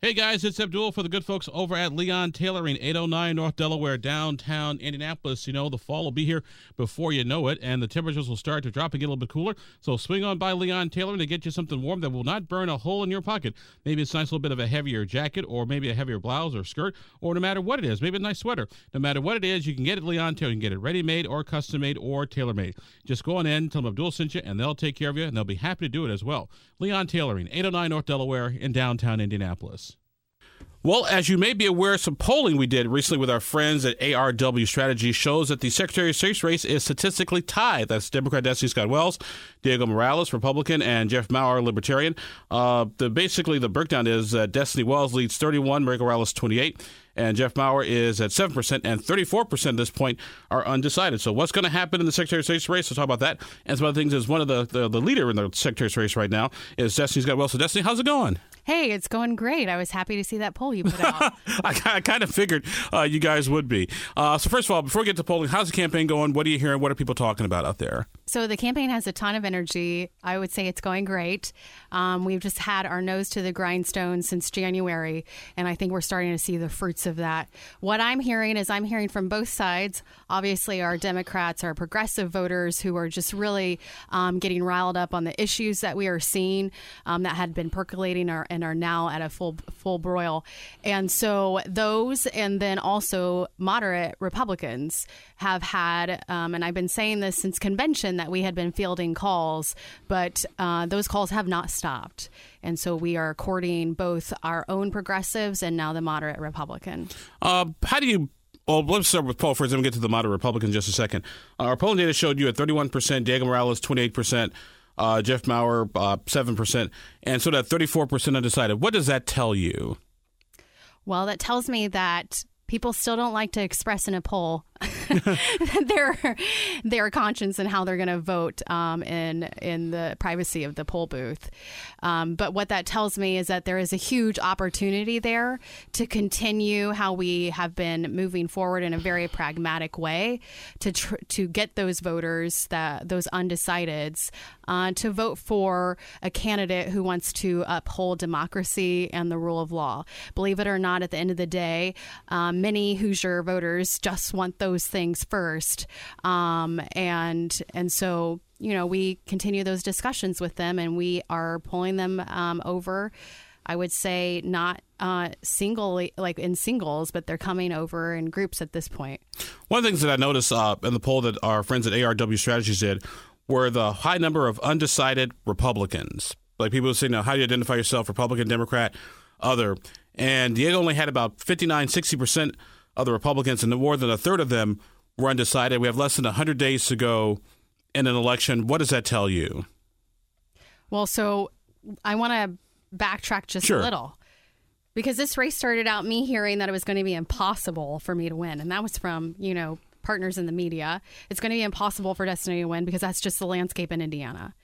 Hey guys, it's Abdul for the good folks over at Leon Tailoring, 809 North Delaware, downtown Indianapolis. You know, the fall will be here before you know it, and the temperatures will start to drop and get a little bit cooler. So swing on by Leon Tailoring to get you something warm that will not burn a hole in your pocket. Maybe it's a nice little bit of a heavier jacket, or maybe a heavier blouse or skirt, or no matter what it is, maybe a nice sweater. No matter what it is, you can get it Leon Tailoring. You can get it ready made or custom made or tailor made. Just go on in, tell them Abdul sent you, and they'll take care of you, and they'll be happy to do it as well. Leon Tailoring, 809 North Delaware in downtown Indianapolis. Well, as you may be aware, some polling we did recently with our friends at ARW Strategy shows that the Secretary of State's race is statistically tied. That's Democrat Destiny Scott Wells, Diego Morales, Republican, and Jeff Maurer, Libertarian. Uh, the basically the breakdown is that Destiny Wells leads 31, Maria Morales 28, and Jeff Maurer is at 7%, and 34% at this point are undecided. So, what's going to happen in the Secretary of State's race? We'll talk about that. And some other things is one of the, the, the leader in the Secretary of race right now is Destiny Scott Wells. So, Destiny, how's it going? Hey, it's going great. I was happy to see that poll you put out. I, I, kind of figured uh, you guys would be. Uh, so, first of all, before we get to polling, how's the campaign going? What are you hearing? What are people talking about out there? So, the campaign has a ton of energy. I would say it's going great. Um, we've just had our nose to the grindstone since January, and I think we're starting to see the fruits of that. What I'm hearing is I'm hearing from both sides. Obviously, our Democrats, our progressive voters who are just really um, getting riled up on the issues that we are seeing um, that had been percolating and are now at a full full broil. And so those, and then also moderate Republicans have had, um, and I've been saying this since convention that we had been fielding calls, but uh, those calls have not stopped. And so we are courting both our own progressives and now the moderate Republican. Uh, how do you well, let's start with Paul first, then we'll get to the moderate Republicans in just a second. Uh, our polling data showed you at 31%, Diego Morales 28%, uh, Jeff Maurer, uh, 7%, and so that 34% undecided. What does that tell you? Well, that tells me that people still don't like to express in a poll their their conscience and how they're going to vote um, in in the privacy of the poll booth. Um, but what that tells me is that there is a huge opportunity there to continue how we have been moving forward in a very pragmatic way to tr- to get those voters that those undecideds uh, to vote for a candidate who wants to uphold democracy and the rule of law. Believe it or not, at the end of the day, um, many Hoosier voters just want those things first. Um, and and so you know we continue those discussions with them, and we are pulling them um, over. I would say not uh, like in singles, but they're coming over in groups at this point. One of the things that I noticed uh, in the poll that our friends at ARW Strategies did were the high number of undecided Republicans. Like people saying, now, how do you identify yourself, Republican, Democrat, other? And Diego only had about 59, 60% of the Republicans, and more than a third of them were undecided. We have less than 100 days to go in an election. What does that tell you? Well, so I want to backtrack just sure. a little because this race started out me hearing that it was going to be impossible for me to win. And that was from, you know, partners in the media. It's going to be impossible for Destiny to win because that's just the landscape in Indiana.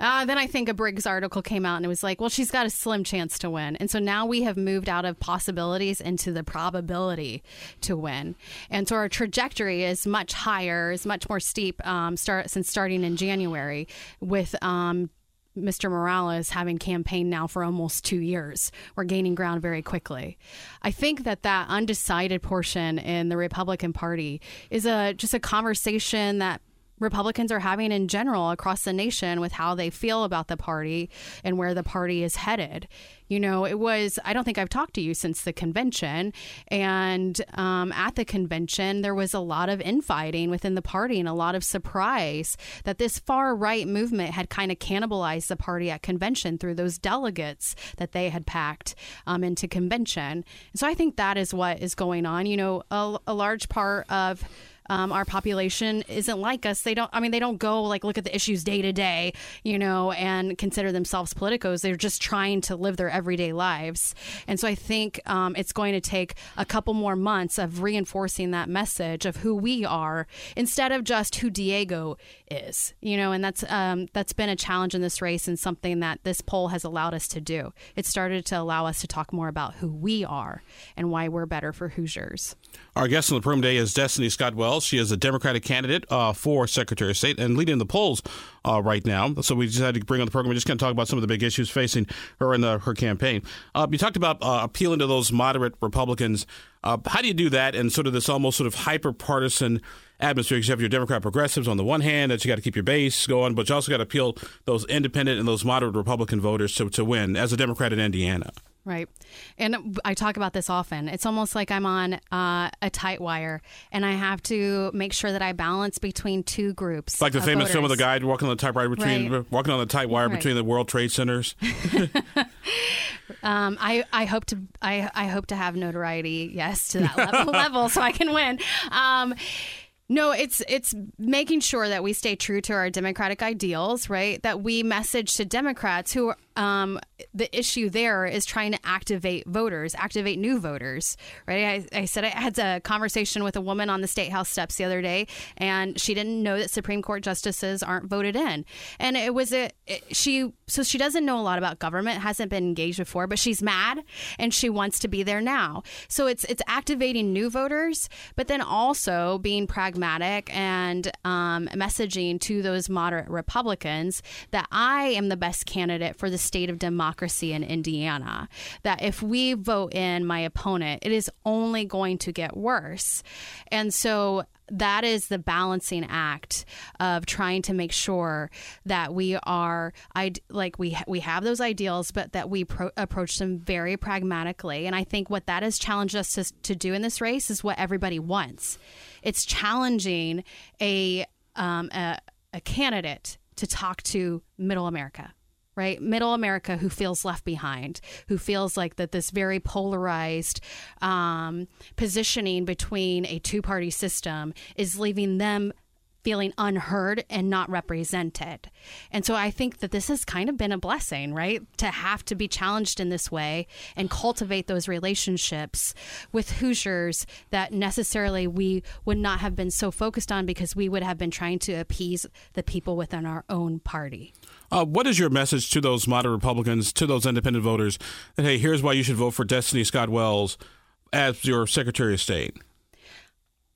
Uh, then I think a Briggs article came out and it was like, well, she's got a slim chance to win. And so now we have moved out of possibilities into the probability to win. And so our trajectory is much higher, is much more steep um, start, since starting in January with um, Mr. Morales having campaigned now for almost two years. We're gaining ground very quickly. I think that that undecided portion in the Republican Party is a just a conversation that Republicans are having in general across the nation with how they feel about the party and where the party is headed. You know, it was, I don't think I've talked to you since the convention. And um, at the convention, there was a lot of infighting within the party and a lot of surprise that this far right movement had kind of cannibalized the party at convention through those delegates that they had packed um, into convention. So I think that is what is going on. You know, a, a large part of um, our population isn't like us. They don't. I mean, they don't go like look at the issues day to day, you know, and consider themselves politicos. They're just trying to live their everyday lives. And so I think um, it's going to take a couple more months of reinforcing that message of who we are instead of just who Diego is, you know. And that's um, that's been a challenge in this race and something that this poll has allowed us to do. It started to allow us to talk more about who we are and why we're better for Hoosiers. Our guest on the program today is Destiny Scott Wells. She is a Democratic candidate uh, for Secretary of State and leading the polls uh, right now. So we decided to bring on the program. We're just going to talk about some of the big issues facing her in the, her campaign. Uh, you talked about uh, appealing to those moderate Republicans. Uh, how do you do that in sort of this almost sort of hyper partisan atmosphere? You have your Democrat progressives on the one hand that you got to keep your base going, but you also got to appeal those independent and those moderate Republican voters to, to win as a Democrat in Indiana. Right. And I talk about this often. It's almost like I'm on uh, a tight wire and I have to make sure that I balance between two groups. Like the famous voters. film of the guy walking on the tight wire between right. walking on the tight wire right. between the World Trade Centers. um, I, I hope to I, I hope to have notoriety, yes, to that level, level so I can win. Um, no, it's it's making sure that we stay true to our democratic ideals, right? That we message to Democrats who um, the issue there is trying to activate voters, activate new voters, right? I, I, said I had a conversation with a woman on the state house steps the other day, and she didn't know that Supreme Court justices aren't voted in, and it was a it, she so she doesn't know a lot about government, hasn't been engaged before, but she's mad and she wants to be there now. So it's it's activating new voters, but then also being pragmatic and um, messaging to those moderate Republicans that I am the best candidate for the state of democracy in Indiana. That if we vote in my opponent, it is only going to get worse. And so that is the balancing act of trying to make sure that we are I like we we have those ideals but that we pro- approach them very pragmatically. And I think what that has challenged us to, to do in this race is what everybody wants. It's challenging a um, a, a candidate to talk to middle America right? Middle America who feels left behind, who feels like that this very polarized um, positioning between a two party system is leaving them feeling unheard and not represented. And so I think that this has kind of been a blessing, right? To have to be challenged in this way and cultivate those relationships with Hoosiers that necessarily we would not have been so focused on because we would have been trying to appease the people within our own party. Uh, what is your message to those moderate Republicans, to those independent voters, that, hey, here's why you should vote for Destiny Scott Wells as your Secretary of State?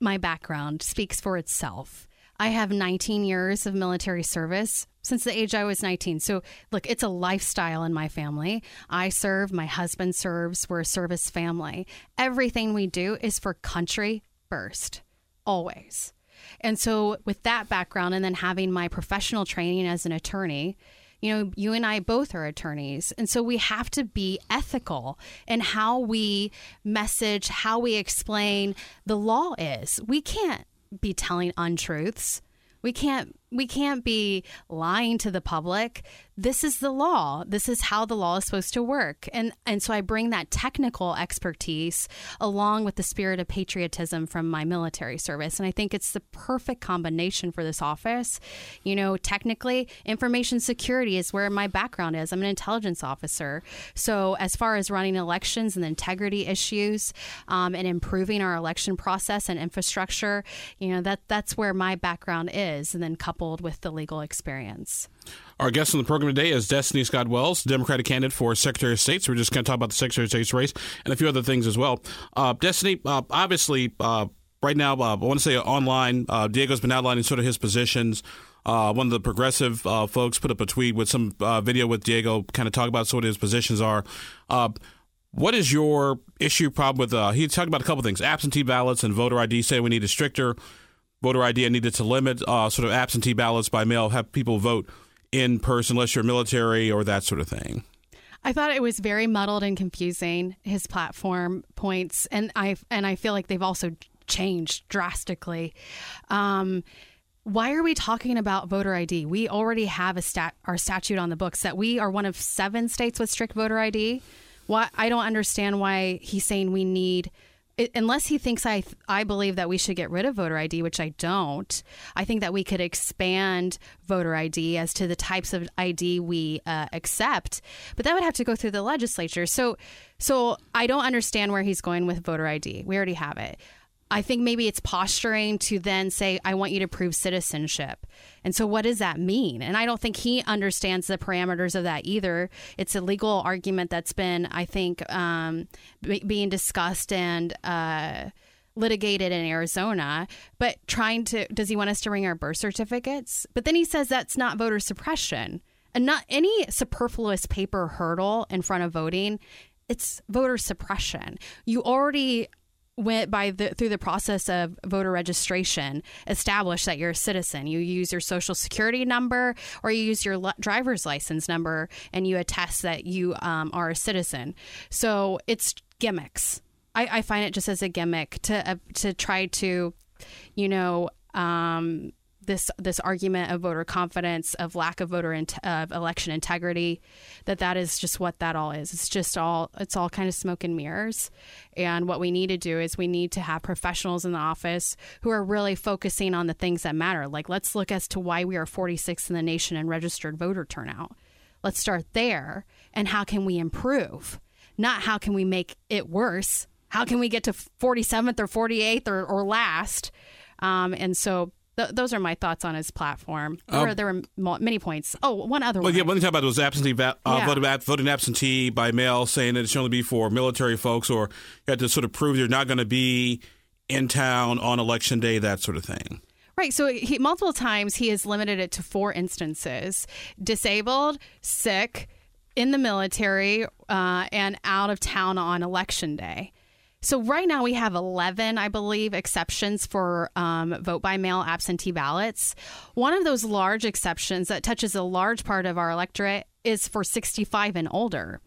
My background speaks for itself. I have 19 years of military service since the age I was 19. So, look, it's a lifestyle in my family. I serve, my husband serves, we're a service family. Everything we do is for country first, always. And so, with that background, and then having my professional training as an attorney, you know, you and I both are attorneys. And so we have to be ethical in how we message, how we explain the law is. We can't be telling untruths. We can't we can't be lying to the public. This is the law. This is how the law is supposed to work. And and so I bring that technical expertise along with the spirit of patriotism from my military service. And I think it's the perfect combination for this office. You know, technically, information security is where my background is. I'm an intelligence officer. So as far as running elections and integrity issues um, and improving our election process and infrastructure, you know, that that's where my background is. And then couple coupled with the legal experience. Our guest on the program today is Destiny Scott Wells, Democratic candidate for Secretary of State. So we're just going to talk about the Secretary of State's race and a few other things as well. Uh, Destiny, uh, obviously, uh, right now, uh, I want to say online, uh, Diego's been outlining sort of his positions. Uh, one of the progressive folks put up a tweet with some video with Diego, kind of talk about sort of his positions are. What is your issue problem with? Uh, he talked about a couple things: absentee ballots and voter ID. Say we need a stricter voter ID needed to limit uh, sort of absentee ballots by mail, have people vote in person unless you're military or that sort of thing. I thought it was very muddled and confusing his platform points, and I and I feel like they've also changed drastically. Um, why are we talking about voter ID? We already have a stat our statute on the books that we are one of seven states with strict voter ID. Why I don't understand why he's saying we need unless he thinks I I believe that we should get rid of voter ID, which I don't. I think that we could expand voter ID as to the types of ID we uh, accept, but that would have to go through the legislature. So, so I don't understand where he's going with voter ID. We already have it. I think maybe it's posturing to then say, I want you to prove citizenship. And so, what does that mean? And I don't think he understands the parameters of that either. It's a legal argument that's been, I think, um, b- being discussed and uh, litigated in Arizona, but trying to does he want us to bring our birth certificates? But then he says that's not voter suppression. And not any superfluous paper hurdle in front of voting, it's voter suppression. You already went by the through the process of voter registration establish that you're a citizen. You use your social security number or you use your li- driver's license number and you attest that you um, are a citizen. So it's gimmicks. I, I, find it just as a gimmick to uh, to try to you know um, this this argument of voter confidence, of lack of voter in, of election integrity, that that is just what that all is. It's just all it's all kind of smoke and mirrors. And what we need to do is we need to have professionals in the office who are really focusing on the things that matter. Like let's look as to why we are 46th in the nation in registered voter turnout. Let's start there. And how can we improve? Not how can we make it worse. How can we get to 47th or 48th or, or last? Um, and so Th- those are my thoughts on his platform. Or um, there were many points. Oh, one other well, one. yeah, one thing about was absentee va- uh, yeah. voting, voting absentee by mail, saying that it should only be for military folks, or you have to sort of prove you're not going to be in town on election day, that sort of thing. Right. So he, multiple times he has limited it to four instances: disabled, sick, in the military, uh, and out of town on election day. So right now we have 11, I believe, exceptions for um, vote by mail absentee ballots. One of those large exceptions that touches a large part of our electorate is for 65 and older.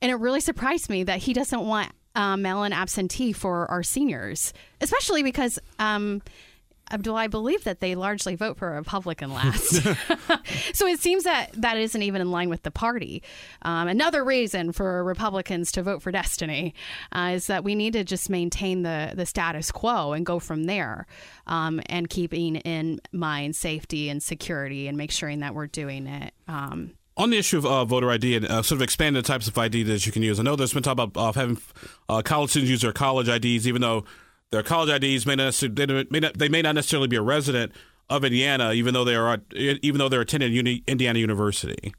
And it really surprised me that he doesn't want uh, mail-in absentee for our seniors, especially because um, Abdul, I believe that they largely vote for a Republican last. so it seems that that isn't even in line with the party. Um, another reason for Republicans to vote for Destiny uh, is that we need to just maintain the, the status quo and go from there um, and keeping in mind safety and security and make sure that we're doing it. Um, on the issue of uh, voter ID and uh, sort of expanding the types of ID that you can use, I know there's been talk about uh, having uh, college students use their college IDs, even though their college IDs may not, they may not, they may not necessarily be a resident of Indiana, even though they are even though they're attending Uni, Indiana University.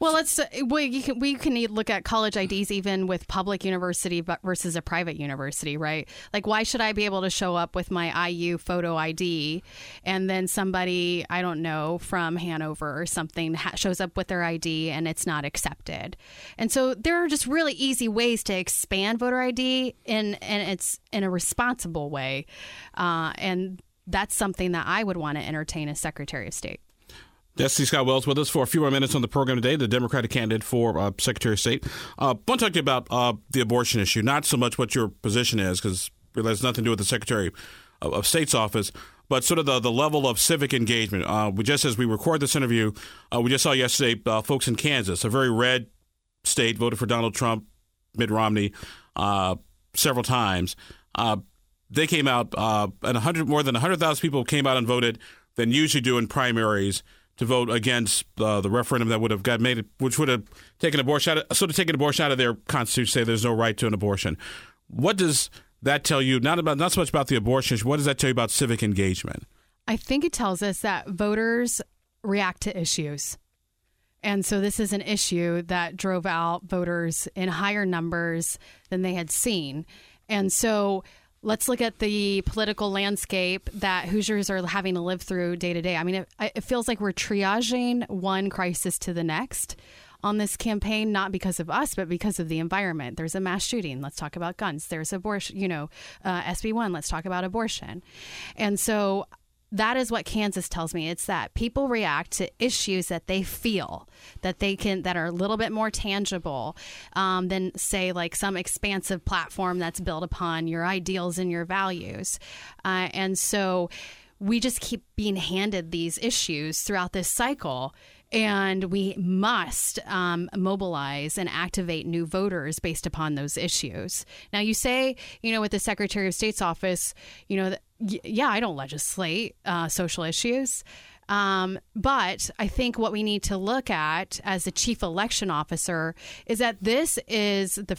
Well, let's uh, we can we can look at college IDs even with public university versus a private university, right? Like, why should I be able to show up with my IU photo ID, and then somebody I don't know from Hanover or something ha- shows up with their ID and it's not accepted? And so there are just really easy ways to expand voter ID in and it's in a responsible way, uh, and that's something that I would want to entertain as Secretary of State. Destiny Scott Wells with us for a few more minutes on the program today, the Democratic candidate for uh, Secretary of State. Uh, I want to talk to you about uh, the abortion issue, not so much what your position is, because it has nothing to do with the Secretary of, of State's office, but sort of the, the level of civic engagement. Uh, we just as we record this interview, uh, we just saw yesterday uh, folks in Kansas, a very red state, voted for Donald Trump, Mitt Romney, uh, several times. they came out, and 100 more than 100,000 people came out and voted than usually do in primaries to vote against uh, the referendum that would have got made, which would have taken abortion, out of, sort of taken abortion out of their constitution, say there's no right to an abortion. What does that tell you? Not about not so much about the abortion. What does that tell you about civic engagement? I think it tells us that voters react to issues. And so this is an issue that drove out voters in higher numbers than they had seen. And so let's look at the political landscape that Hoosiers are having to live through day to day. I mean, it, it, feels like we're triaging one crisis to the next on this campaign, not because of us, but because of the environment. There's a mass shooting. Let's talk about guns. There's abortion, you know, uh, SB1. Let's talk about abortion. And so that is what Kansas tells me. It's that people react to issues that they feel that they can that are a little bit more tangible um, than say like some expansive platform that's built upon your ideals and your values. Uh, and so we just keep being handed these issues throughout this cycle and we must um, mobilize and activate new voters based upon those issues. Now, you say, you know, with the Secretary of State's office, you know, yeah, I don't legislate uh, social issues. Um, but I think what we need to look at as the chief election officer is that this is the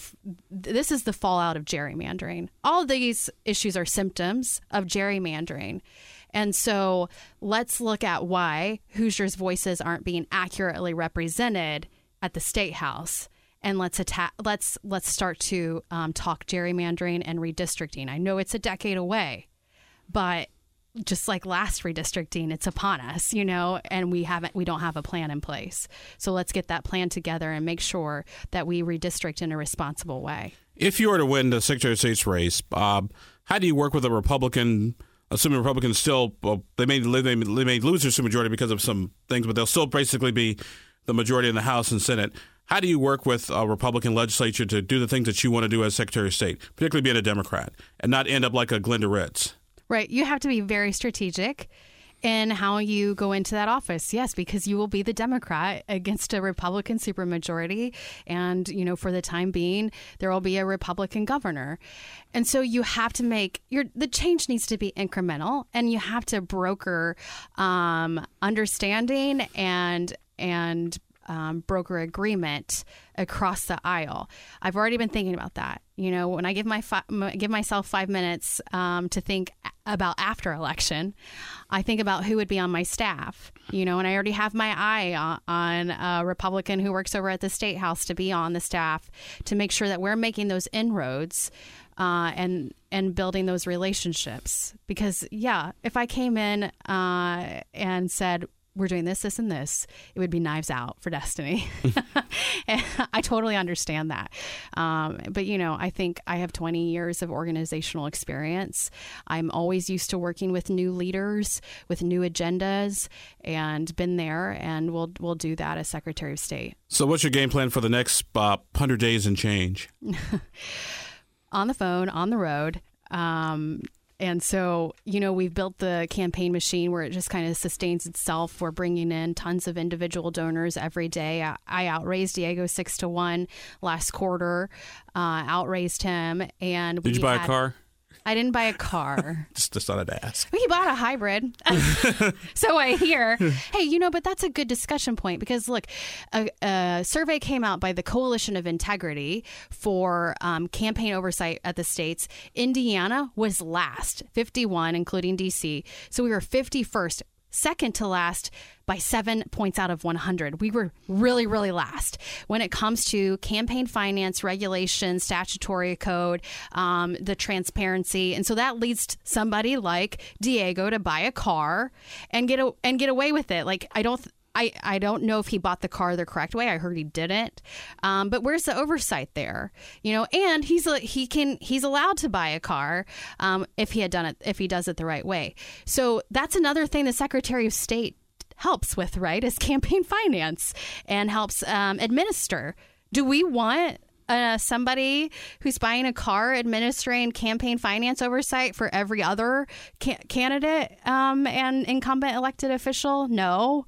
this is the fallout of gerrymandering. All these issues are symptoms of gerrymandering. And so let's look at why Hoosiers' voices aren't being accurately represented at the state house and let's attack let's let's start to um, talk gerrymandering and redistricting i know it's a decade away but just like last redistricting it's upon us you know and we haven't we don't have a plan in place. So let's get that plan together and make sure that we redistrict in a responsible way. If you were to win the secretary of state's race uh, how do you work with a republican assuming republicans still well, they may they may, they may lose their majority because of some things but they'll still basically be the majority in the house and senate. How do you work with a Republican legislature to do the things that you want to do as Secretary of State, particularly being a Democrat, and not end up like a Glenda Ritz? Right. You have to be very strategic in how you go into that office. Yes, because you will be the Democrat against a Republican supermajority. And, you know, for the time being, there will be a Republican governor. And so you have to make your the change needs to be incremental and you have to broker um, understanding and and um, broker agreement across the aisle. I've already been thinking about that. You know, when I give my fi- give myself five minutes um, to think about after election, I think about who would be on my staff. You know, and I already have my eye on, on a Republican who works over at the state house to be on the staff to make sure that we're making those inroads. Uh, and and building those relationships because yeah if i came in uh, and said we're doing this, this, and this, it would be knives out for Destiny. I totally understand that. Um, but, you know, I think I have 20 years of organizational experience. I'm always used to working with new leaders, with new agendas, and been there, and we'll, we'll do that as Secretary of State. So, what's your game plan for the next uh, 100 days and change? on the phone, on the road. Um, and so, you know, we've built the campaign machine where it just kind of sustains itself. We're bringing in tons of individual donors every day. I, I outraised Diego six to one last quarter, uh, outraised him. And did you buy had, a car? I didn't buy a car. just, just thought I'd ask. We bought a hybrid. so I hear. Hey, you know, but that's a good discussion point because look, a, a survey came out by the Coalition of Integrity for um, campaign oversight at the states. Indiana was last, 51, including DC. So we were 51st second to last by seven points out of 100. We were really, really last when it comes to campaign finance regulation, statutory code, um, the transparency, and so that leads somebody like Diego to buy a car and get a, and get away with it. Like I don't. I, I don't know if he bought the car the correct way. I heard he didn't. Um, but where's the oversight there? You know, and he's a, he can he's allowed to buy a car um, if he had done it if he does it the right way. So that's another thing the Secretary of State helps with, right? Is campaign finance and helps um, administer. Do we want uh, somebody who's buying a car administering campaign finance oversight for every other ca- candidate um, and incumbent elected official? No.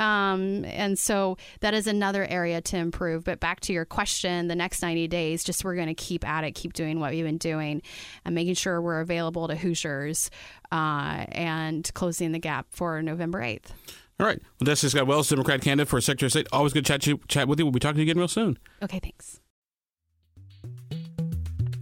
Um, and so that is another area to improve. But back to your question, the next 90 days, just we're going to keep at it, keep doing what we've been doing, and making sure we're available to Hoosiers uh, and closing the gap for November 8th. All right. Well, that's Scott Wells, Democrat candidate for Secretary of State. Always good to chat, chat with you. We'll be talking to you again real soon. Okay, thanks.